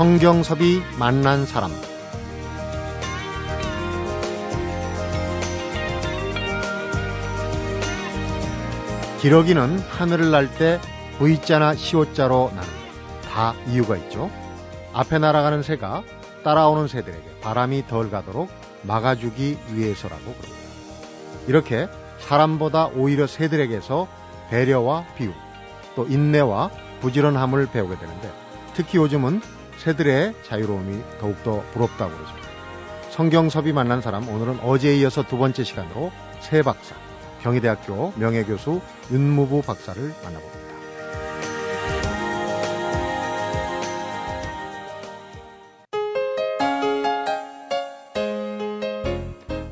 성경섭이 만난 사람 기러기는 하늘을 날 때 V자나 C오자로 나는 다 이유가 있죠. 앞에 날아가는 새가 따라오는 새들에게 바람이 덜 가도록 막아주기 위해서라고 그럽니다. 이렇게 사람보다 오히려 새들에게서 배려와 비움, 또 인내와 부지런함을 배우게 되는데 특히 요즘은 새들의 자유로움이 더욱더 부럽다고 그러십니다. 성경섭이 만난 사람 오늘은 어제에 이어서 두 번째 시간으로 새 박사, 경희대학교 명예교수 윤무부 박사를 만나봅니다.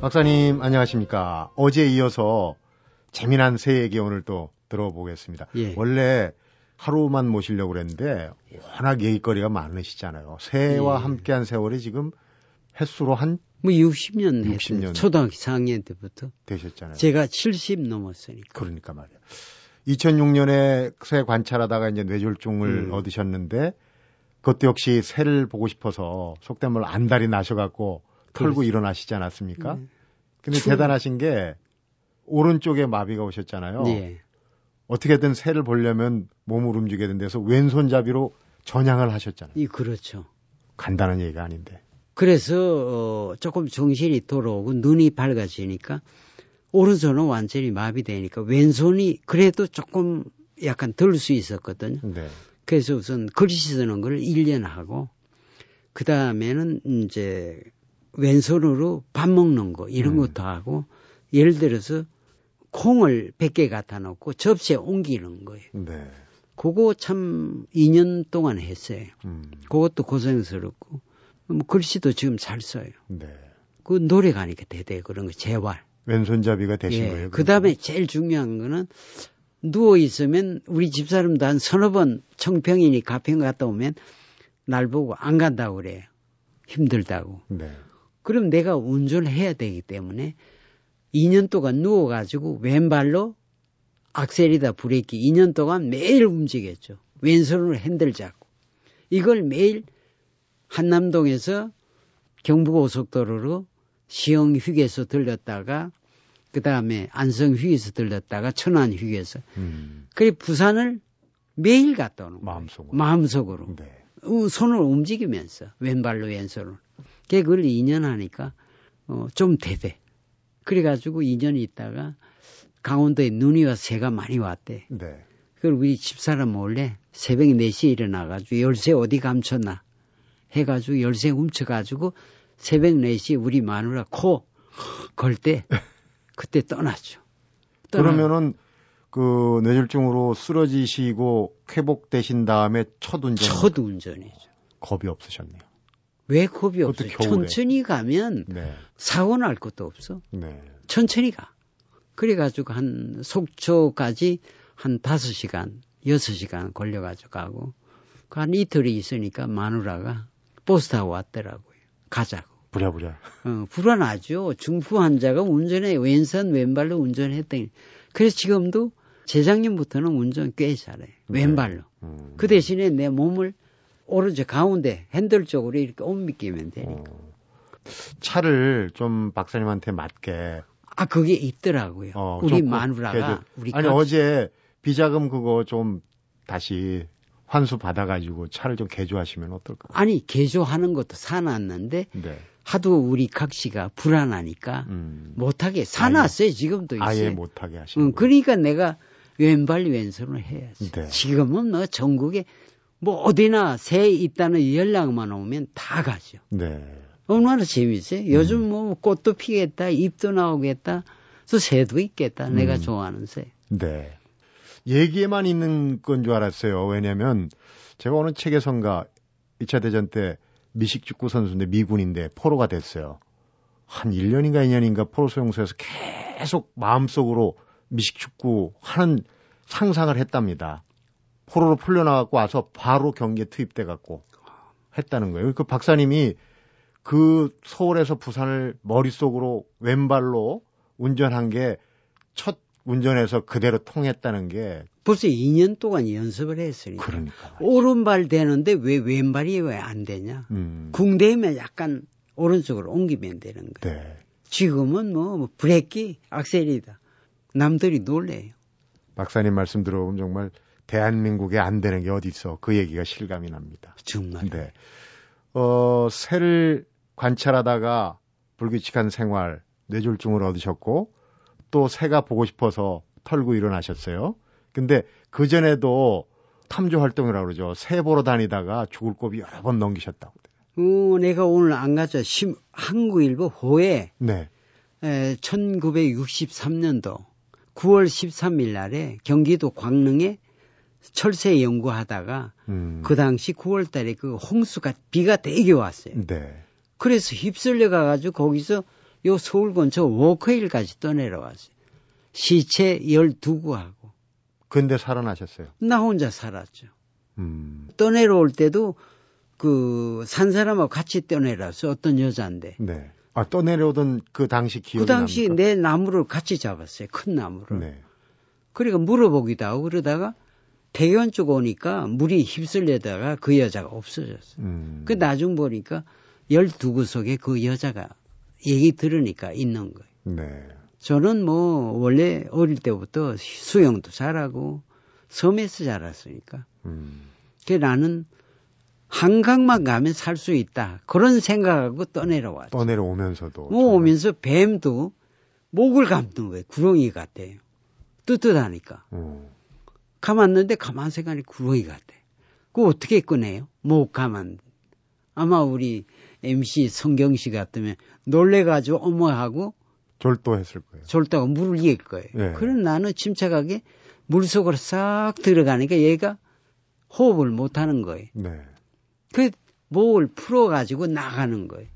박사님 안녕하십니까? 어제 이어서 재미난 새 얘기 오늘 또 들어보겠습니다. 예. 원래 하루만 모시려고 그랬는데 워낙 얘기거리가 많으시잖아요. 새와 예. 함께한 세월이 지금 횟수로 한 뭐 60년 60 년. 했어요. 초등학교 4학년 때부터. 되셨잖아요. 제가 70 넘었으니까. 그러니까 말이야. 2006년에 새 관찰하다가 이제 뇌졸중을 음. 얻으셨는데 그것도 역시 새를 보고 싶어서 속된 말로 안달이 나셔갖고 털고 그렇죠. 일어나시지 않았습니까? 음. 근데 추- 대단하신 게 오른쪽에 마비가 오셨잖아요. 예. 어떻게든 새를 보려면 몸을 움직여야 된대서 왼손잡이로 전향을 하셨잖아요. 이 그렇죠. 간단한 얘기가 아닌데. 그래서 어, 조금 정신이 돌아오고 눈이 밝아지니까 오른손은 완전히 마비되니까 왼손이 그래도 조금 약간 들수 있었거든요. 네. 그래서 우선 글씨 쓰는 걸 1년 하고 그 다음에는 이제 왼손으로 밥 먹는 거 이런 음. 것도 하고 예를 들어서 콩을 100개 갖다 놓고 접시에 옮기는 거예요. 네. 그거 참 2년 동안 했어요. 음. 그것도 고생스럽고 뭐 글씨도 지금 잘 써요. 네. 그 노래 가니까 대대 그런 거 재활. 왼손잡이가 되신 예. 거예요. 그 다음에 제일 중요한 거는 누워 있으면 우리 집 사람도 한 서너 번 청평이니 가평 갔다 오면 날 보고 안 간다고 그래요. 힘들다고. 네. 그럼 내가 운전을 해야 되기 때문에 2년 동안 누워가지고 왼발로 악셀이다 브레이크 2년 동안 매일 움직였죠. 왼손으로 핸들 잡고. 이걸 매일 한남동에서 경부고속도로로 시흥 휴게소 들렸다가 그 다음에 안성 휴게소 들렸다가 천안 휴게소. 음. 그래 부산을 매일 갔다 오는 거예요. 마음속으로. 마음속으로. 네. 어, 손을 움직이면서 왼발로 왼손을. 걔 그걸 2년 하니까 어, 좀 대대. 그래가지고 2년 있다가 강원도에 눈이 와서 새가 많이 왔대. 네. 그걸 우리 집사람 몰래 새벽 4시에 일어나가지고 열쇠 어디 감췄나 해가지고 열쇠 훔쳐가지고 새벽 4시에 우리 마누라 코 걸 때 그때 떠났죠. 떠나- 그러면은 그 뇌졸중으로 쓰러지시고 회복되신 다음에 첫 운전 첫 운전이죠. 겁이 없으셨네요. 왜 겁이? 겨울에. 천천히 가면 네. 사고 날 것도 없어. 네. 천천히 가. 그래가지고 한 속초까지 한 다섯 시간, 여섯 시간 걸려가지고 가고, 그한 이틀이 있으니까 마누라가 버스 타고 왔더라고요. 가자고. 부랴부랴. 어, 불안하죠. 중풍 환자가 운전해, 왼손, 왼발로 운전했더니. 그래서 지금도 재작년부터는 운전 꽤 잘해. 왼발로. 음. 그 대신에 내 몸을 오른쪽 가운데 핸들 쪽으로 이렇게 옮기면 되니까. 어. 차를 좀 박사님한테 맞게 아, 그게 있더라고요. 어, 우리 좀 마누라가. 우리 아니 각- 어제 비자금 그거 좀 다시 환수 받아가지고 차를 좀 개조하시면 어떨까? 아니 개조하는 것도 사놨는데 네. 하도 우리 각 씨가 불안하니까 음. 못하게 사놨어요 지금도 있어요. 아예 못하게 하시는 응, 거예요. 그러니까 내가 왼발 왼손을 해야지. 네. 지금은 뭐 전국에 뭐 어디나 새 있다는 연락만 오면 다 가죠. 네. 얼마나 재밌어요. 음. 요즘 뭐 꽃도 피겠다, 잎도 나오겠다, 또 새도 있겠다. 내가 음. 좋아하는 새. 네. 얘기에만 있는 건 줄 알았어요. 왜냐면 제가 어느 책에선가 2차 대전 때 미식 축구 선수인데 미군인데 포로가 됐어요. 한 1년인가 2년인가 포로 수용소에서 계속 마음속으로 미식 축구 하는 상상을 했답니다. 포로로 풀려나갖고 와서 바로 경기에 투입돼 갖고 했다는 거예요. 그 박사님이 그 서울에서 부산을 머릿속으로 왼발로 운전한 게 첫 운전해서 그대로 통했다는 게 벌써 2년 동안 연습을 했으니까. 그러니까. 오른발 되는데 왜 왼발이 왜 안 되냐? 음. 궁대면 약간 오른쪽으로 옮기면 되는 거예요. 네. 지금은 뭐, 뭐 브레이크, 악셀이다. 남들이 놀래요. 박사님 말씀 들어보면 정말 대한민국에 안 되는 게 어디 있어. 그 얘기가 실감이 납니다. 정말. 네. 어, 새를 관찰하다가 불규칙한 생활, 뇌졸중을 얻으셨고 또 새가 보고 싶어서 털고 일어나셨어요. 근데 그 전에도 탐조 활동이라고 그러죠. 새 보러 다니다가 죽을 고비 여러 번 넘기셨다고. 어, 내가 오늘 안. 심, 한국일보 호에 네. 에, 1963년도 9월 13일 날에 경기도 광릉에 철새 연구하다가 음. 그 당시 9월 달에 그 홍수가 비가 되게 왔어요. 네. 그래서 휩쓸려 가가지고 거기서 요 서울 근처 워커힐까지 떠내려왔어요. 시체 12구하고. 근데 살아나셨어요. 나 혼자 살았죠. 음. 떠내려올 때도 그 산 사람하고 같이 떠내려왔어. 어떤 여자인데. 네. 아, 떠내려오던 그 당시 기억이 그 당시 납니까? 내 나무를 같이 잡았어요. 큰 나무를. 네. 그러니까 물어보기도 하고 그러다가 대견 쪽 오니까 물이 휩쓸려다가 그 여자가 없어졌어요. 음. 그 나중 보니까 12구석에 그 여자가 얘기 들으니까 있는 거예요. 네. 저는 뭐 원래 어릴 때부터 수영도 잘하고 섬에서 자랐으니까. 음. 그 나는 한강만 가면 살 수 있다. 그런 생각하고 떠내려왔죠. 떠내려오면서도. 뭐 오면서 뱀도 목을 감는 거예요. 구렁이 같아요. 뜨뜻하니까. 어. 감았는데 가만 생각하니 구렁이 같아. 그거 어떻게 꺼내요? 목 감았는데. 아마 우리 MC 성경 씨 같으면 놀래가지고 어머 하고 졸도했을 거예요. 졸다가 물을 이길 거예요. 네. 그럼 나는 침착하게 물 속으로 싹 들어가니까 얘가 호흡을 못 하는 거예요. 네. 그 목을 풀어가지고 나가는 거예요.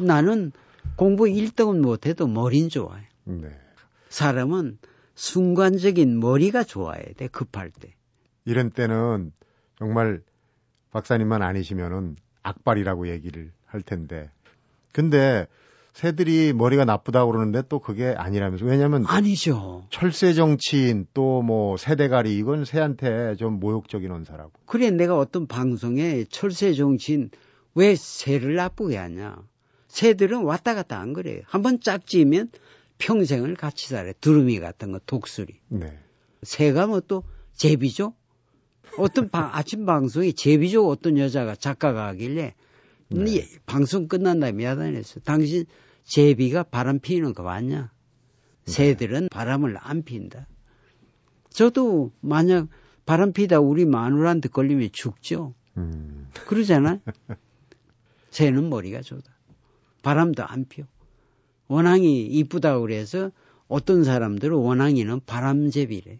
나는 공부 1등은 못해도 머리는 좋아요. 네. 사람은 순간적인 머리가 좋아야 돼, 급할 때. 이런 때는 정말 박사님만 아니시면은 악발이라고 얘기를 할 텐데. 근데 새들이 머리가 나쁘다고 그러는데 또 그게 아니라면서. 왜냐면 아니죠. 철새 정치인 또뭐 세대가리 이건 새한테 좀 모욕적인 언사라고. 그래, 내가 어떤 방송에 철새 정치인 왜 새를 나쁘게 하냐. 새들은 왔다 갔다 안 그래요. 한번 짝지면 평생을 같이 살아요. 두루미 같은 거, 독수리. 네. 새가 뭐 또 제비죠? 어떤 방- 아침 방송에 제비죠 어떤 여자가 작가가 하길래 네. 네. 방송 끝난 다음에 야단했어. 당신 제비가 바람 피우는 거 맞냐? 네. 새들은 바람을 안 핀다. 저도 만약 바람 피다 우리 마누라한테 걸리면 죽죠. 음. 그러잖아요. 새는 머리가 좋다. 바람도 안 피워. 원앙이 이쁘다고 그래서 어떤 사람들은 원앙이는 바람제비래.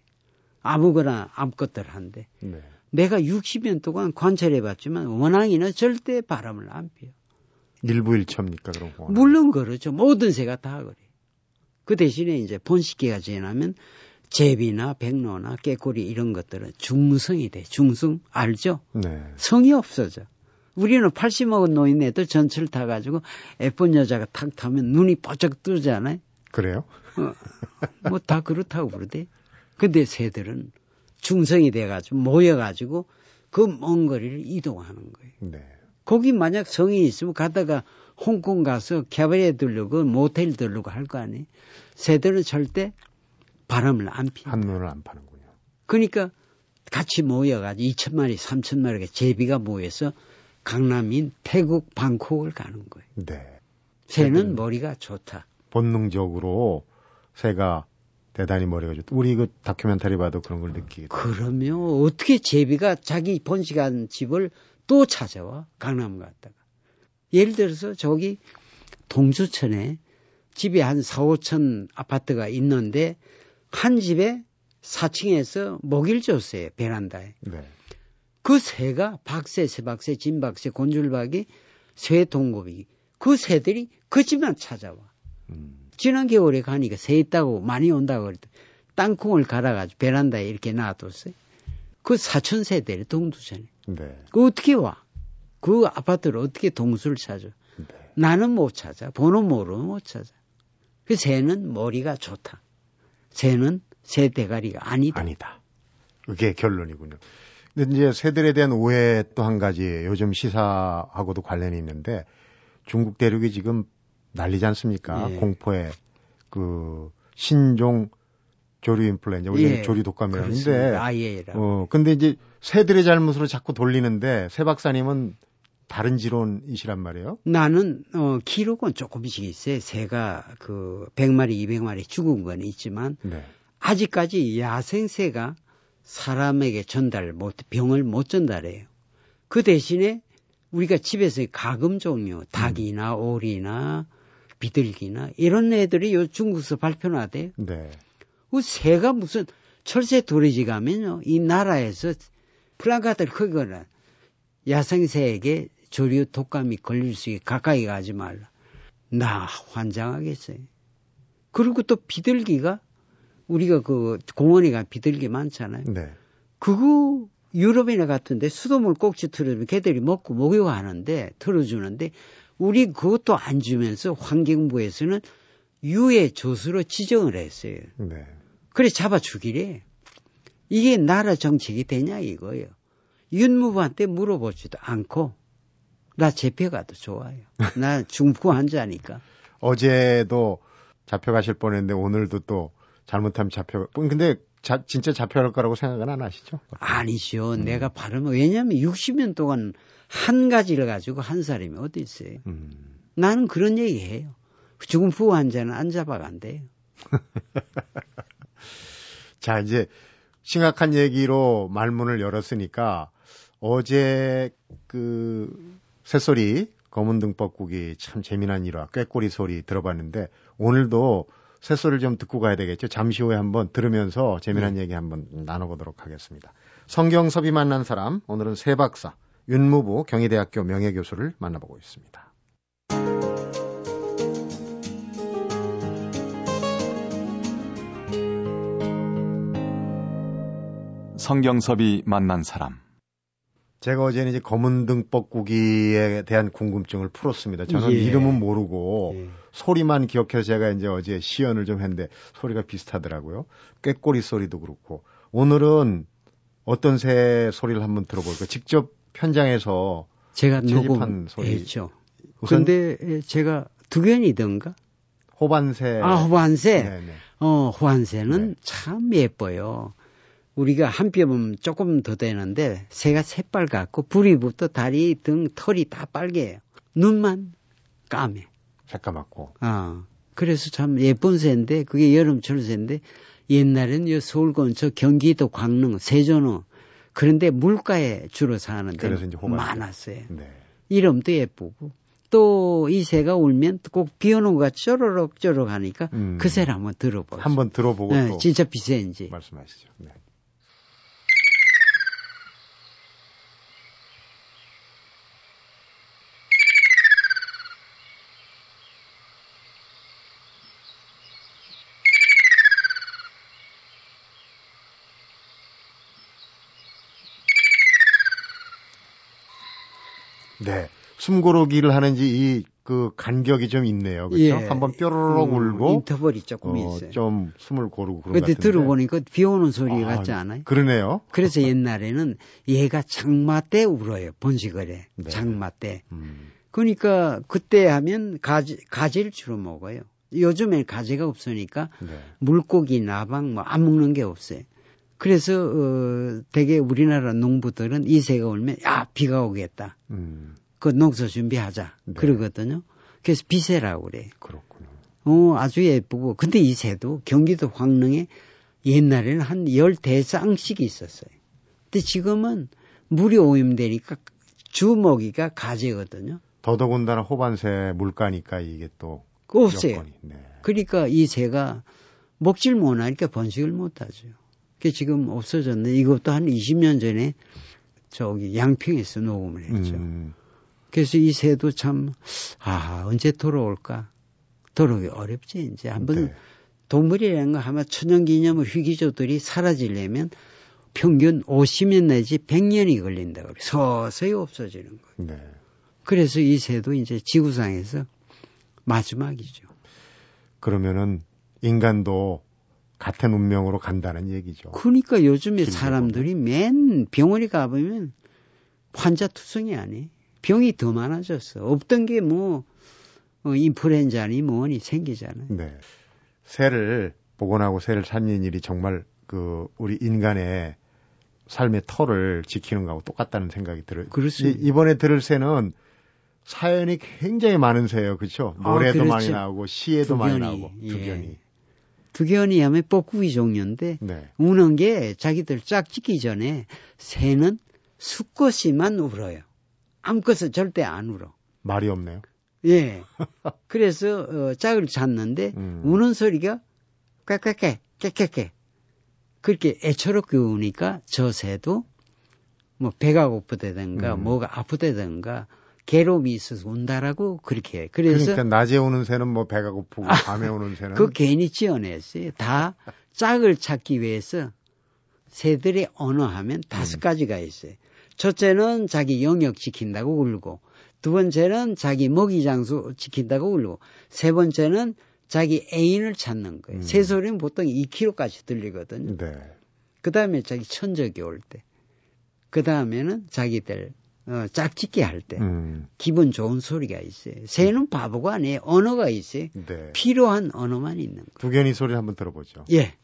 아무거나 아무것들 한데. 네. 내가 60년 동안 관찰해 봤지만 원앙이는 절대 바람을 안 피워. 일부일처입니까 그런 거? 물론 그렇죠. 모든 새가 다 그래. 그 대신에 이제 번식기가 지나면 제비나 백로나 깨꼬리 이런 것들은 중성이 돼. 중성 알죠? 네. 성이 없어져. 우리는 80 먹은 노인네들 전철 타가지고 예쁜 여자가 탁 타면 눈이 번쩍 뜨잖아요. 그래요? 뭐다 그렇다고 그러대. 근데 새들은 중성이 돼가지고 모여가지고 그 먼 거리를 이동하는 거예요. 네. 거기 만약 성이 있으면 가다가 홍콩 가서 캐바레 들르고 모텔 들르고 할 거 아니에요. 새들은 절대 바람을 안 피. 한눈을 안 파는군요. 그러니까 같이 모여가지고 2천 마리, 3천 마리가 제비가 모여서 강남인 태국 방콕을 가는 거예요. 네. 새는 머리가 좋다. 본능적으로 새가 대단히 머리가 좋다. 우리 그 다큐멘터리 봐도 그런 걸 느끼게. 돼요. 그러면 어떻게 제비가 자기 번식한 집을 또 찾아와 강남 갔다가 예를 들어서 저기 동주천에 집에 한 4, 5천 아파트가 있는데 한 집에 4층에서 먹이를 줬어요 베란다에 네. 그 새가 박새, 새박새, 진박새, 곤줄박이 새 동급이 그 새들이 그 집만 찾아와 음. 지난 겨울에 가니까 새 있다고 많이 온다고 그랬더니 땅콩을 갈아가지고 베란다에 이렇게 놔뒀어요. 그 사촌 세대를 동두천에. 네. 그 어떻게 와? 그 아파트를 어떻게 동수를 찾아? 네. 나는 못 찾아. 번호 모르면 못 찾아. 그 새는 머리가 좋다. 새는 새 대가리가 아니다. 아니다. 그게 결론이군요. 근데 이제 새들에 대한 오해 또 한 가지 요즘 시사하고도 관련이 있는데 중국 대륙이 지금 난리지 않습니까? 예. 공포에 그 신종 조류 인플루엔자 우리 예, 조류 독감이라는데. 아예라. 어 근데 이제 새들의 잘못으로 자꾸 돌리는데 새 박사님은 다른 지론이시란 말이에요. 나는 어 기록은 조금씩 있어요. 새가 그 100마리, 200마리 죽은 건 있지만 네. 아직까지 야생새가 사람에게 전달 못 병을 못 전달해요. 그 대신에 우리가 집에서 가금 종류 닭이나 오리나 비둘기나 이런 애들이 요 중국에서 발표나대요. 네. 그 새가 무슨 철새 도리지 가면요 이 나라에서 플라카드를 크거나 야생새에게 조류 독감이 걸릴 수 있게 가까이 가지 말라. 나 환장하겠어요. 그리고 또 비둘기가 우리가 그 공원에 가 비둘기 많잖아요. 네. 그거 유럽이나 같은데 수돗물 꼭지 틀어주면 걔들이 먹고 목욕하는데 틀어주는데 우리 그것도 안 주면서 환경부에서는 유해 조수로 지정을 했어요. 네. 그래 잡아 죽이래. 이게 나라 정책이 되냐 이거예요. 윤무부한테 물어보지도 않고 나 재패가도 좋아요. 나 중부 환자니까. 어제도 잡혀가실 뻔했는데 오늘도 또 잘못하면 잡혀. 근데 자, 진짜 잡혀갈 거라고 생각은 안 하시죠? 아니죠. 내가 발음을 왜냐하면 60년 동안 한 가지를 가지고 한 사람이 어디 있어요. 음. 나는 그런 얘기해요. 죽은 부 환자는 안 잡아간대요. 자, 이제 심각한 얘기로 말문을 열었으니까 어제 그 새소리 검은 등뻐국이 참 재미난 일화 꾀꼬리 소리 들어봤는데 오늘도 새소리를 좀 듣고 가야 되겠죠. 잠시 후에 한번 들으면서 재미난 얘기 한번 나눠보도록 하겠습니다. 성경섭이 만난 사람 오늘은 새 박사 윤무부 경희대학교 명예교수를 만나보고 있습니다. 성경섭이 만난 사람. 제가 어제는 이제 검은 등뻐꾸기에 대한 궁금증을 풀었습니다. 저는 예. 이름은 모르고 예. 소리만 기억해서 제가 이제 어제 시연을 좀 했는데 소리가 비슷하더라고요. 꾀꼬리 소리도 그렇고 오늘은 어떤 새 소리를 한번 들어볼까요? 직접 현장에서 제가 채집한 소리. 우선 근데 제가 두견이던가? 호반새. 아, 호반새. 네 네. 어, 호환새는 네. 참 예뻐요. 우리가 한 뼘은 조금 더 되는데 새가 새빨갛고 부리부터 다리 등 털이 다 빨개요. 눈만 까매. 새까맣고. 아, 그래서 참 예쁜 새인데 그게 여름철 새인데 옛날에는 요 서울 근처 경기도 광릉 세존호 그런데 물가에 주로 사는데. 많았어요. 네. 이름도 예쁘고 또 이 새가 울면 꼭 비오는 것 같이 쪼르륵 쪼르륵 하니까 음. 그 새를 한번 들어보세요. 한번 들어보고 네, 또 진짜 비새인지. 말씀하시죠. 네. 네. 숨고르기를 하는지 이 그 간격이 좀 있네요. 그렇죠? 예. 한번 뾰로록 음, 울고 인터벌이 조금 어, 있어요. 좀 숨을 고르고 그런 것 근데. 들어보니까 비 오는 소리 아, 같지 않아요? 그러네요. 그래서 옛날에는 얘가 장마 때 울어요. 번식을 해. 네. 장마 때. 음. 그러니까 그때 하면 가지, 가지를 주로 먹어요. 요즘엔 가지가 없으니까 네. 물고기, 나방 뭐 안 먹는 게 없어요. 그래서 어, 되게 우리나라 농부들은 이 새가 울면 야 비가 오겠다. 음. 그 농사 준비하자 네. 그러거든요. 그래서 비새라고 그래. 그렇군요. 어 아주 예쁘고 근데 이 새도 경기도 황릉에 옛날에는 한 열 대쌍씩 있었어요. 근데 지금은 물이 오염되니까 주먹이가 가재거든요. 더더군다나 호반새 물가니까 이게 또그 없어요. 네. 그러니까 이 새가 먹질 못하니까 번식을 못하죠. 그 지금 없어졌는데 이것도 한 20년 전에 저기 양평에서 녹음을 했죠. 음. 그래서 이 새도 참, 아, 언제 돌아올까? 돌아오기 어렵지, 이제. 한번 네. 동물이라는 거 아마 천연기념물 희귀조들이 사라지려면 평균 50년 내지 100년이 걸린다 그래. 서서히 없어지는 거예요. 네. 그래서 이 새도 이제 지구상에서 마지막이죠. 그러면은 인간도 같은 운명으로 간다는 얘기죠. 그러니까 요즘에 사람들이 맨 병원에 가보면 환자 투성이 아니. 병이 더 많아졌어. 없던 게 뭐, 어, 인플루엔자니 뭐니 생기잖아요. 네. 새를 복원하고 새를 살리는 일이 정말 그 우리 인간의 삶의 터를 지키는 거하고 똑같다는 생각이 들어요. 그렇습니다. 이- 이번에 들을 새는 사연이 굉장히 많은 새예요. 그렇죠? 아, 노래도 그렇죠. 많이 나오고 시에도 많이 두견이, 나오고 예. 두견이. 두견이 하면 뻐꾸기 종류인데 네. 우는 게 자기들 짝짓기 전에 새는 수컷이만 울어요. 암컷은 절대 안 울어. 말이 없네요. 예. 그래서 어, 짝을 찾는데 음. 우는 소리가 깨깨깨 깨깨깨 그렇게 애처롭게 우니까 저 새도 뭐 배가 고프다든가 음. 뭐가 아프다든가 괴로움이 있어서 운다라고 그렇게 해요. 그래서 그러니까 낮에 오는 새는 뭐 배가 고프고 밤에 오는 새는 그 괜히 지어냈어요. 다 짝을 찾기 위해서 새들의 언어하면 다섯 음. 가지가 있어요. 첫째는 자기 영역 지킨다고 울고, 두 번째는 자기 먹이 장소 지킨다고 울고, 세 번째는 자기 애인을 찾는 거예요. 음. 새 소리는 보통 2km까지 들리거든요. 네. 그 다음에 자기 천적이 올 때, 그 다음에는 자기들 어, 짝짓기 할 때 음. 기분 좋은 소리가 있어요. 새는 바보가 아니에요. 언어가 있어요. 네. 필요한 언어만 있는 거. 두견이 소리 한번 들어보죠. 예.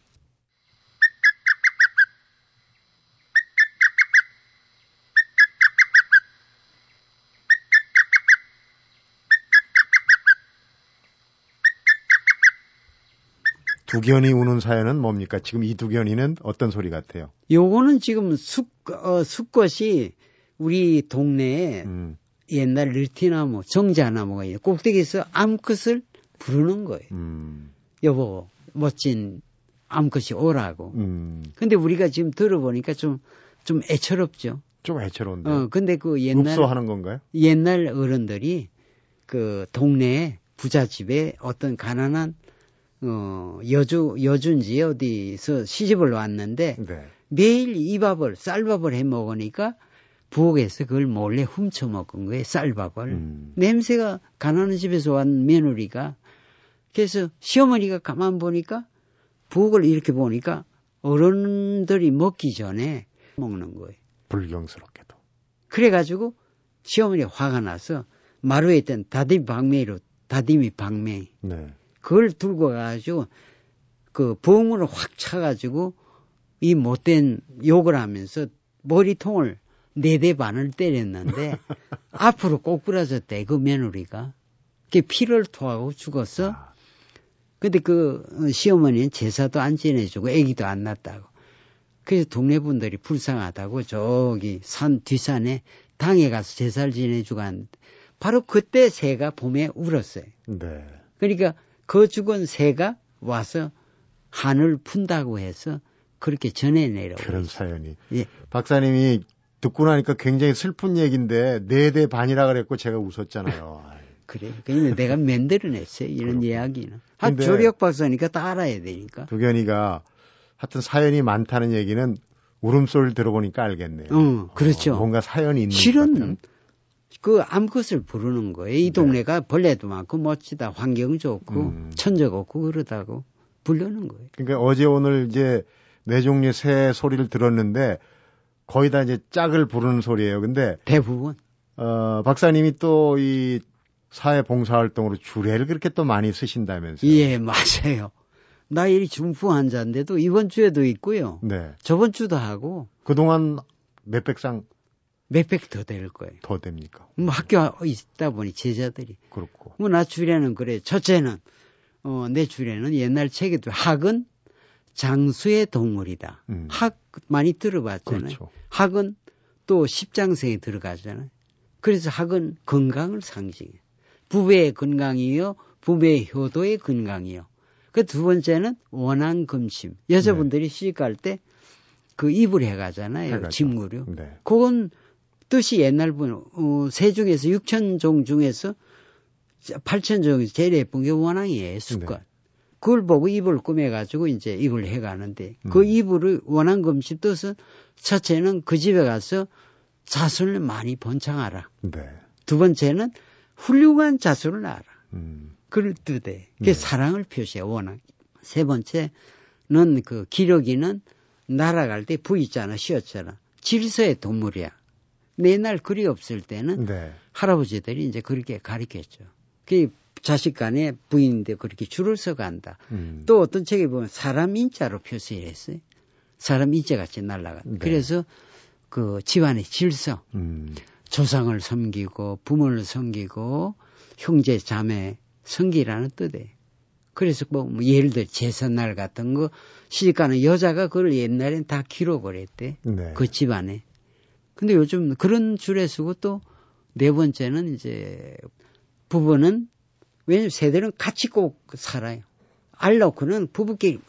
두견이 우는 사연은 뭡니까? 지금 이 두견이는 어떤 소리 같아요? 요거는 지금 숫, 어, 숫것이 우리 동네에 음. 옛날 르티나무, 정자나무가 있는 꼭대기에서 암컷을 부르는 거예요. 음. 여보, 멋진 암컷이 오라고. 음. 근데 우리가 지금 들어보니까 좀, 좀 애처롭죠. 좀 애처로운데. 어, 근데 그 옛날, 읍소하는 건가요? 옛날 어른들이 그 동네에 부잣집에 어떤 가난한 어, 여주, 여주인지 어디서 시집을 왔는데 네. 매일 이 밥을, 쌀밥을 해 먹으니까 부엌에서 그걸 몰래 훔쳐 먹은 거예요, 쌀밥을. 음. 냄새가 가난한 집에서 온 며느리가. 그래서 시어머니가 가만 보니까 부엌을 이렇게 보니까 어른들이 먹기 전에 먹는 거예요. 불경스럽게도. 그래가지고 시어머니가 화가 나서 마루에 있던 다디미 방매로 다디미 방매 네. 그걸 들고 가가지고 그 부엌문을 확 차가지고 이 못된 욕을 하면서 머리통을 네 대 반을 때렸는데 앞으로 꼬꾸라졌대 그 며느리가 그게 피를 토하고 죽었어. 아, 근데 그 시어머니는 제사도 안 지내주고 아기도 안 낳았다고. 그래서 동네 분들이 불쌍하다고 저기 산 뒷산에 당에 가서 제사를 지내주고 하는데 바로 그때 새가 봄에 울었어요. 네. 그러니까 그 죽은 새가 와서 한을 푼다고 해서 그렇게 전해내라고. 그런 했어요. 사연이. 예. 박사님이 듣고 나니까 굉장히 슬픈 얘기인데 네 대 반이라 그랬고 제가 웃었잖아요. 그래. 그러니까 내가 만들어냈어요. 이런. 이야기는. 한 근데- 조력 박사니까 다 알아야 되니까. 두견이가 하여튼 사연이 많다는 얘기는 울음소리를 들어보니까 알겠네요. 어, 그렇죠. 어, 뭔가 사연이 있는 것 실은. 그 암컷을 부르는 거예요. 이 네. 동네가 벌레도 많고 멋지다. 환경 좋고 음. 천적 없고 그러다고 부르는 거예요. 그러니까 어제 오늘 이제 네 종류의 새 소리를 들었는데 거의 다 이제 짝을 부르는 소리예요. 근데 대부분. 어, 박사님이 또 이 사회 봉사 활동으로 주례를 그렇게 또 많이 쓰신다면서요. 예, 맞아요. 나이 중풍 환자인데도 이번 주에도 있고요. 네. 저번 주도 하고 그동안 몇백 상더 몇백 더 될 거예요. 됩니까? 뭐 학교 있다 보니 제자들이. 그렇고. 뭐 나 주례는 그래. 첫째는 어, 내 주례는 옛날 책에도 학은 장수의 동물이다. 음. 학 많이 들어봤잖아요. 그렇죠. 학은 또 십장생에 들어가잖아요. 그래서 학은 건강을 상징해. 부배의 건강이요, 부배의 효도의 건강이요. 그 두 번째는 원앙금심. 여자분들이 시집갈 때 그 입을 해가잖아요. 짐구류. 네. 그건 뜻이 옛날 분, 어, 새 중에서 6천 종 중에서 8천 종에서 제일 예쁜 게 원앙이에요, 수컷. 네. 그걸 보고 입을 꾸며가지고 이제 입을 해가는데 그 음. 입을 원앙금식 뜻은 첫째는 그 집에 가서 자손을 많이 번창하라. 네. 두 번째는 훌륭한 자손을 낳아라. 음. 그럴 뜻에 그게 네. 사랑을 표시해 원앙. 세 번째 그 기러기는 날아갈 때 V자나 C였잖아. 질서의 동물이야. 맨날 글이 없을 때는 네. 할아버지들이 이제 그렇게 가르쳤죠. 그 자식 간에 부인인데 그렇게 줄을 서 간다. 음. 또 어떤 책에 보면 사람 인자로 표시를 했어요. 사람 인자 같이 날아가. 네. 그래서 그 집안의 질서, 음. 조상을 섬기고 부모를 섬기고 형제 자매 섬기라는 뜻이에요. 그래서 뭐, 뭐 예를 들어 제삿날 같은 거 시집가는 여자가 그걸 옛날엔 다 기록을 했대. 네. 그 집안에. 근데 요즘 그런 줄에 쓰고 또 네 번째는 이제 부부는 왜냐면 세대는 같이 꼭 살아요. 알 놓고는 부부끼리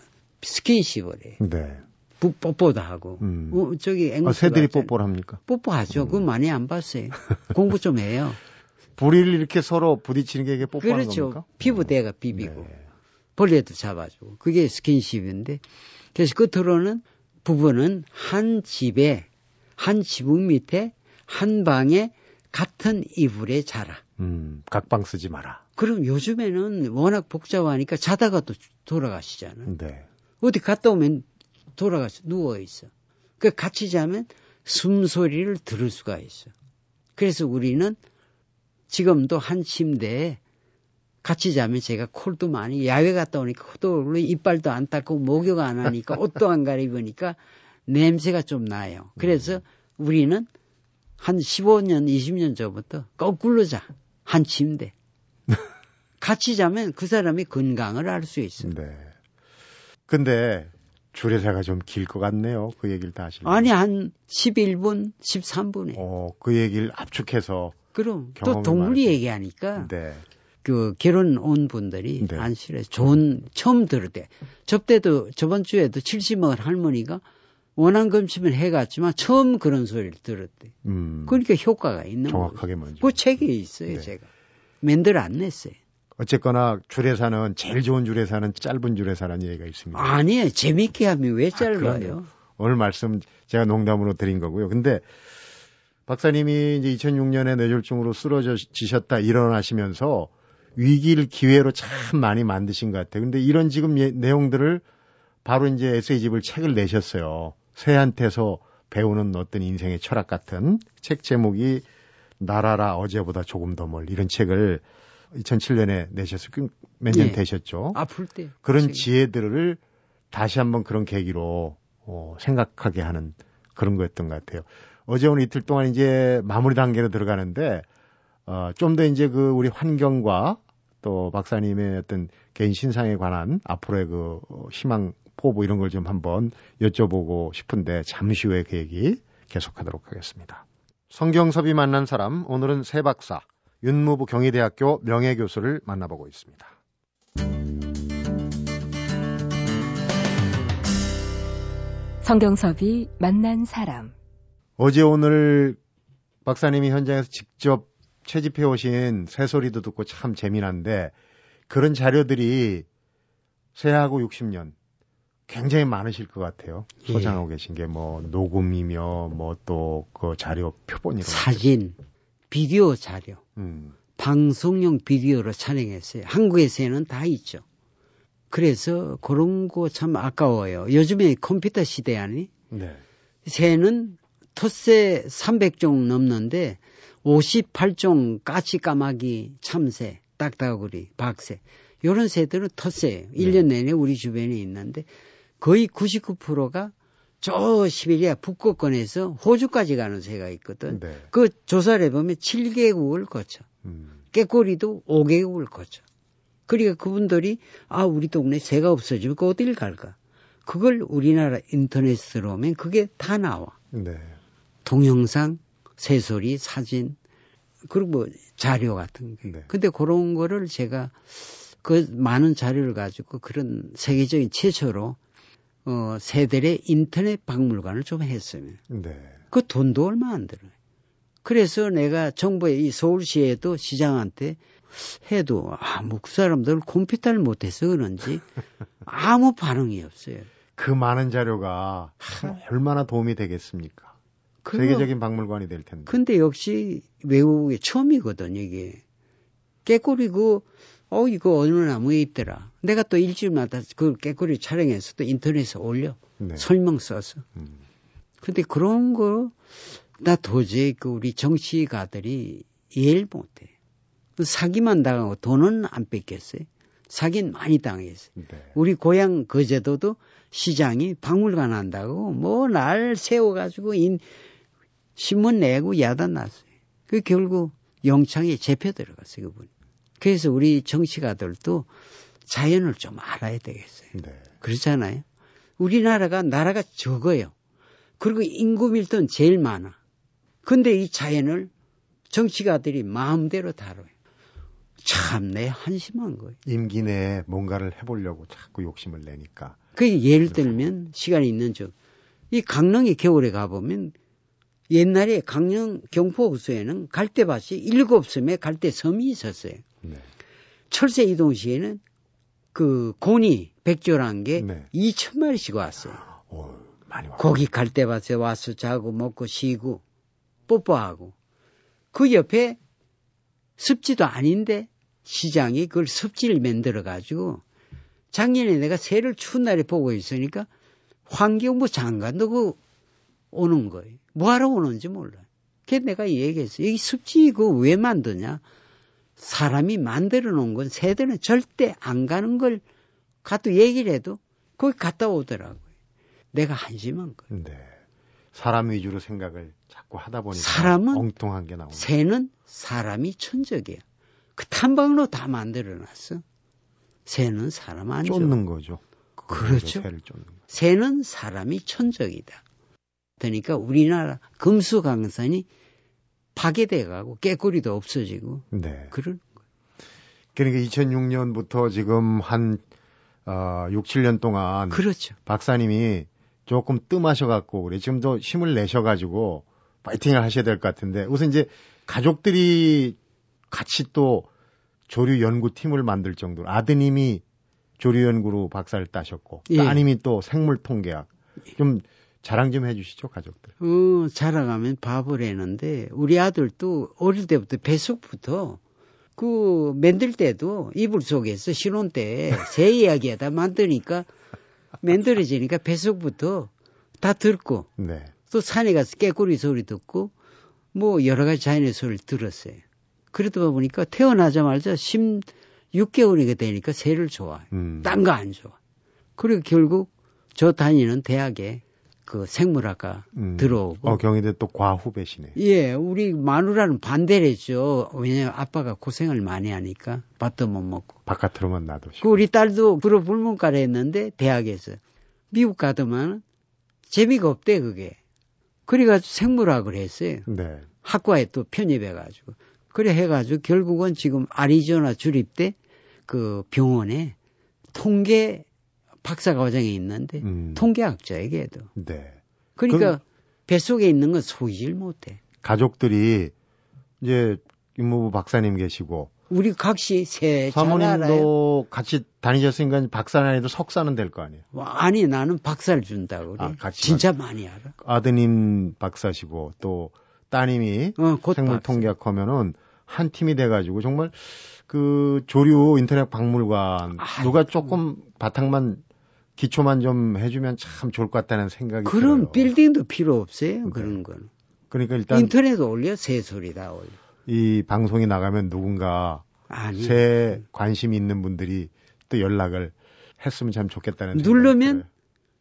스킨십을 해. 네. 부, 뽀뽀도 하고. 음. 어, 저기 앵무새 아, 새들이. 뽀뽀를 합니까? 뽀뽀하죠. 그거 많이 안 봤어요. 공부 좀 해요. 불이를 이렇게 서로 부딪히는 게 이게 뽀뽀하는 그렇죠. 겁니까? 피부대가 비비고 네. 벌레도 잡아주고 그게 스킨십인데 그래서 끝으로는 부부는 한 집에 한 지붕 밑에 한 방에 같은 이불에 자라. 음, 각방 쓰지 마라. 그럼 요즘에는 워낙 복잡하니까 자다가 또 돌아가시잖아요. 네. 어디 갔다 오면 돌아가서 누워 있어. 그 같이 자면 숨소리를 들을 수가 있어. 그래서 우리는 지금도 한 침대에 같이 자면 제가 콜도 많이 야외 갔다 오니까 코도 이빨도 안 닦고 목욕 안 하니까 옷도 안 갈아입으니까 냄새가 좀 나요. 그래서 우리는 한 15년, 20년 전부터 거꾸로 자. 한 침대. 같이 자면 그 사람이 건강을 알 수 있어. 네. 근데 주례사가 좀 길 것 같네요. 그 얘기를 다 하시면. 아니 한 11분, 13분에. 어, 그 얘기를 압축해서 그럼 또 많으시죠. 얘기하니까 네. 그 결혼 온 분들이 네. 안실에서 좋은 처음 들을 때 접대도 저번 주에도 70먹은 할머니가 원한 검침을 해갔지만 처음 그런 소리를 들었대. 음. 그러니까 효과가 있는 거예요. 정확하게 먼저. 그 책에 있어요, 네. 제가. 맨들 안 냈어요. 어쨌거나 주례사는 제일 좋은 주례사는 짧은 주례사라는 얘기가 있습니다. 아니에요. 재밌게 하면 왜 짧아요? 그럼요. 오늘 말씀 제가 농담으로 드린 거고요. 근데 박사님이 이제 2006년에 뇌졸중으로 쓰러지셨다 일어나시면서 위기를 기회로 참 많이 만드신 것 같아요. 근데 이런 지금 예- 내용들을 바로 이제 에세이집을 책을 내셨어요. 새한테서 배우는 어떤 인생의 철학 같은 책 제목이 나라라 어제보다 조금 더 멀 이런 책을 2007년에 내셨어요. 몇년 예. 되셨죠. 아플 때. 그런 지금. 지혜들을 다시 한번 그런 계기로 어, 생각하게 하는 그런 거였던 것 같아요. 어제 오늘 이틀 동안 이제 마무리 단계로 들어가는데 어, 좀 더 이제 그 우리 환경과 또 박사님의 어떤 개인 신상에 관한 앞으로의 그 어, 희망 포부 이런 걸 좀 한번 여쭤보고 싶은데 잠시 후에 그 얘기 계속하도록 하겠습니다. 성경섭이 만난 사람 오늘은 새 박사 윤무부 경희대학교 명예교수를 만나보고 있습니다. 성경섭이 만난 사람. 어제 오늘 박사님이 현장에서 직접 채집해 오신 새소리도 듣고 참 재미난데 그런 자료들이 새하고 60년 굉장히 많으실 것 같아요. 예. 소장하고 계신 게 뭐 녹음이며 뭐 또 그 자료 표본 이런 거. 사진, 비디오 자료, 음. 방송용 비디오로 촬영했어요. 한국에서는 다 있죠. 그래서 그런 거 참 아까워요. 요즘에 컴퓨터 시대 아니? 네. 새는 텃새 300종 넘는데 58종 까치 까마귀 참새 딱따구리 박새 요런 새들은 텃새예요. 1년 내내 우리 주변에 있는데 거의 99%가 저 시베리아 북극권에서 호주까지 가는 새가 있거든. 네. 그 조사를 해보면 7개국을 거쳐. 음. 깨꼬리도 5개국을 거쳐. 그러니까 그분들이 아 우리 동네 새가 없어지면 그 어딜 갈까? 그걸 우리나라 인터넷으로 오면 그게 다 나와. 네. 동영상, 새소리, 사진, 그리고 뭐 자료 같은 게. 네. 근데 그런 거를 제가 그 많은 자료를 가지고 그런 세계적인 최초로 어 새들의 인터넷 박물관을 좀 했으면 네. 그 돈도 얼마 안 들어요. 그래서 내가 정부의 이 서울시에도 시장한테 해도 아무 사람들 컴퓨터를 못해서 그런지 아무 반응이 없어요. 그 많은 자료가 참 얼마나 도움이 되겠습니까? 그거- 세계적인 박물관이 될 텐데. 근데 역시 외국에 처음이거든 이게 깨꼬리 그 어, 이거 어느 나무에 있더라. 내가 또 일주일마다 그 깨꼬리 촬영해서 또 인터넷에 올려. 네. 설명 써서. 음. 근데 그런 거, 나 도저히 그 우리 정치가들이 이해를 못해. 그 사기만 당하고 돈은 안 뺏겼어요. 사기는 많이 당했어요. 네. 우리 고향 거제도도 시장이 박물관 한다고 뭐 날 세워가지고 인, 신문 내고 야단 났어요. 그 결국 영창에 재표 들어갔어요, 그분. 그래서 우리 정치가들도 자연을 좀 알아야 되겠어요. 네. 그렇잖아요. 우리나라가 나라가 적어요. 그리고 인구 밀도는 제일 많아. 근데 이 자연을 정치가들이 마음대로 다뤄요. 참 내 한심한 거예요. 임기 내에 뭔가를 해보려고 자꾸 욕심을 내니까. 그 예를 들면 시간이 있는 중 이 강릉에 겨울에 가보면 옛날에 강릉 경포 호수에는 갈대밭이 일곱 섬에 갈대섬이 있었어요. 네. 철새 이동 시에는 그 곤이 백조란 게 네. 2천 마리씩 왔어요. 오, 많이 와. 거기 갈대밭에 와서 자고 먹고 쉬고 뽀뽀하고 그 옆에 습지도 아닌데 시장이 그걸 습지를 만들어 가지고 작년에 내가 새를 추운 날에 보고 있으니까 환경부 장관도 그 오는 거예요. 뭐하러 오는지 몰라요. 그래서 내가 얘기했어요. 이 습지 그왜 만드냐? 사람이 만들어 놓은 건 새들은 절대 안 가는 걸 가도 얘기를 해도 거기 갔다 오더라고요. 내가 한심한 거예요. 네. 사람 위주로 생각을 자꾸 하다 보니까 사람은 엉뚱한 게 나오는 새는 사람이 천적이야. 그 탐방로 다 만들어 놨어. 새는 사람 안 줘. 쫓는 거죠. 그렇죠. 새를 쫓는 거. 새는 사람이 천적이다. 그러니까 우리나라 금수 강산이 파괴돼 가고 깨꼬리도 없어지고 네. 그런 그러니까 2006년부터 지금 한 어, 6, 7년 동안 그렇죠. 박사님이 조금 뜸하셔 갖고 그래 지금도 힘을 내셔 가지고 파이팅을 하셔야 될 것 같은데 우선 이제 가족들이 같이 또 조류 연구팀을 만들 정도로 아드님이 조류 연구로 박사를 따셨고 예. 따님이 또 생물 통계학 좀 자랑 좀 해주시죠 가족들. 어, 자라가면 밥을 했는데 우리 아들도 어릴 때부터 뱃속부터 그 만들 때도 이불 속에서 신혼 때새 이야기하다 만드니까 만들어지니까 뱃속부터 다 듣고 네. 또 산에 가서 깨꼬리 소리 듣고 뭐 여러 가지 자연의 소리를 들었어요. 그러다 보니까 태어나자마자 16개월이가 되니까 새를 좋아해요. 음. 딴거 안 좋아. 그리고 결국 저 다니는 대학에 그 생물학과 음. 들어오고 어 경희대 또 과후배시네. 예, 우리 마누라는 반대를 했죠. 왜냐면 아빠가 고생을 많이 하니까 밥도 못 먹고. 바깥으로만 놔두시고. 그 우리 딸도 불어 불문과를 했는데 대학에서 미국 가더만 재미가 없대 그게. 그래가지고 생물학을 했어요. 네. 학과에 또 편입해가지고. 그래 해가지고 결국은 지금 아리조나 주립대 그 병원에 통계 박사 과정에 있는데 음. 통계학자에게도 네. 그러니까 뱃속에 있는 건 소이질 못해. 가족들이 이제 임무부 박사님 계시고 우리 각시 알아요. 사모님도 같이 다니셨으니까 박사는 아니도 석사는 될 거 아니에요. 뭐, 아니 나는 박사를 준다고 그래. 아, 같이 진짜 많이 알아. 아드님 박사시고 또 따님이 어, 곧 생물 박사. 통계학 하면은 한 팀이 돼가지고 정말 그 조류 인터넷 박물관 아이고. 누가 조금 바탕만 기초만 좀 해주면 참 좋을 것 같다는 생각이 그런 들어요. 빌딩도 필요 없어요. 네. 그런 건. 그러니까 일단 인터넷 올려 새 소리 다 올려. 이 방송이 나가면 누군가 아니 새 관심이 있는 분들이 또 연락을 했으면 참 좋겠다는 누르면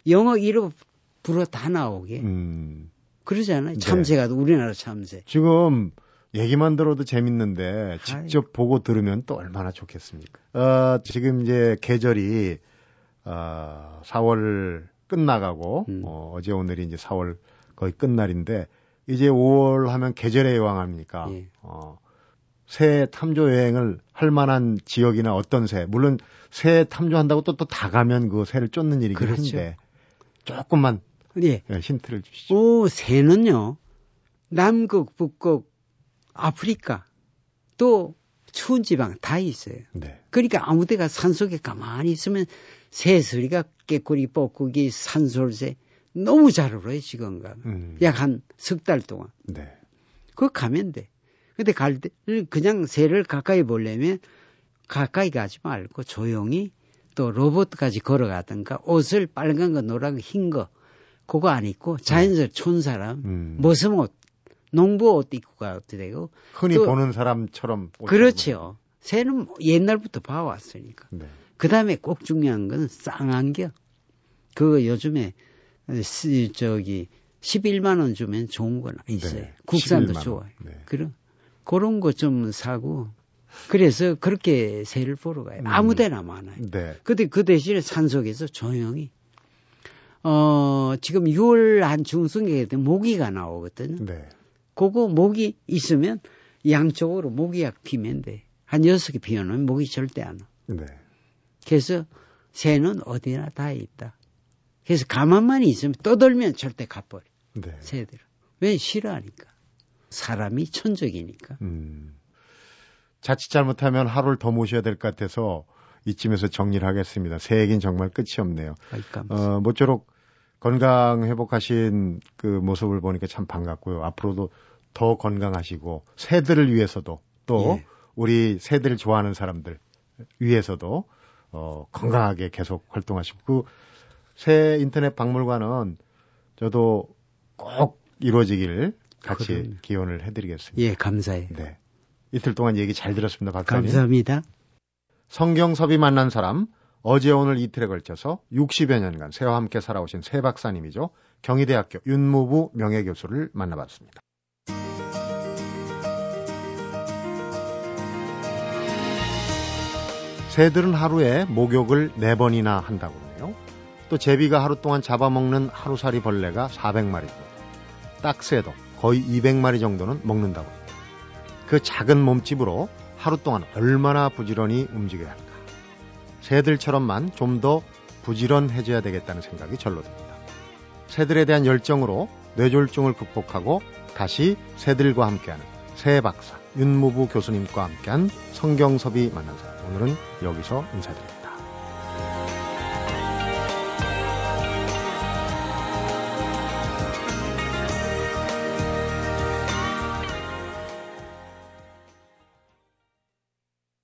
영어 이름 불어 다 나오게. 음, 그러잖아요. 네. 참새가 우리나라 참새. 지금 얘기만 들어도 재밌는데 직접 보고 들으면 또 얼마나 좋겠습니까? 어, 지금 이제 계절이 어, 4월 끝나가고 음. 어, 어제 오늘이 이제 4월 거의 끝날인데 이제 5월 하면 계절의 여왕 아닙니까? 예. 어, 새 탐조 여행을 할 만한 지역이나 어떤 새 물론 새 탐조한다고 또 또 다 가면 그 새를 쫓는 일이긴 그렇죠. 한데 조금만 예. 예, 힌트를 주시죠. 오, 새는요. 남극, 북극, 아프리카 또 추운 지방 다 있어요. 네. 그러니까 아무 데가 산속에 가만히 있으면 새소리가 깨꼬리 뻐꾸기 산솔새 너무 잘 울어요 지금 가면 음, 약한 석 달 동안 네. 그거 가면 돼 근데 갈 때 그냥 새를 가까이 보려면 가까이 가지 말고 조용히 또 로봇까지 걸어가든가 옷을 빨간 거, 노란 거, 흰 거, 그거 안 입고 자연스레 촌 사람, 음. 무슨 옷, 농부 옷 입고 가도 되고. 흔히 또- 보는 사람처럼 그렇죠. 새는 옛날부터 봐왔으니까. 네. 그 다음에 꼭 중요한 건 쌍안경. 그거 요즘에 시- 저기 11만 원 주면 좋은 건 있어요. 네, 국산도 11만 원. 좋아요. 네. 그런 그런 거 좀 사고 그래서 그렇게 새를 보러 가요. 음. 아무 데나 많아요. 네. 근데 그 대신에 산속에서 조용히 어 지금 6월 한 중순에 모기가 나오거든요. 네. 그거 모기 있으면 양쪽으로 모기약 피면 돼. 한 여섯 개 피워놓으면 모기 절대 안 와. 네. 그래서 새는 어디나 다 있다. 그래서 가만만 있으면 떠돌면 절대 가버려. 네. 새들은. 왜 싫어하니까. 사람이 천적이니까. 음. 자칫 잘못하면 하루를 더 모셔야 될 것 같아서 이쯤에서 정리를 하겠습니다. 새 얘기는 정말 끝이 없네요. 어, 모쪼록 건강 회복하신 그 모습을 보니까 참 반갑고요. 앞으로도 더 건강하시고 새들을 위해서도 또 예. 우리 새들을 좋아하는 사람들 위해서도 어, 건강하게 계속 활동하시고 그 새 인터넷 박물관은 저도 꼭 이루어지길 같이 그럼요. 기원을 해드리겠습니다. 예, 감사해요. 네. 이틀 동안 얘기 잘 들었습니다, 박사님. 감사합니다. 성경섭이 만난 사람 어제 오늘 이틀에 걸쳐서 60여 년간 새와 함께 살아오신 새 박사님이죠. 경희대학교 윤무부 명예교수를 만나봤습니다. 새들은 하루에 목욕을 4번이나 한다고 하네요. 또 제비가 하루 동안 잡아먹는 하루살이 벌레가 400마리 정도. 딱새도 거의 200마리 정도는 먹는다고 합니다. 그 작은 몸집으로 하루 동안 얼마나 부지런히 움직여야 할까. 새들처럼만 좀 더 부지런해져야 되겠다는 생각이 절로 듭니다. 새들에 대한 열정으로 뇌졸중을 극복하고 다시 새들과 함께하는 새 박사 윤무부 교수님과 함께한 성경섭이 만난 사람. 오늘은 여기서 인사드립니다.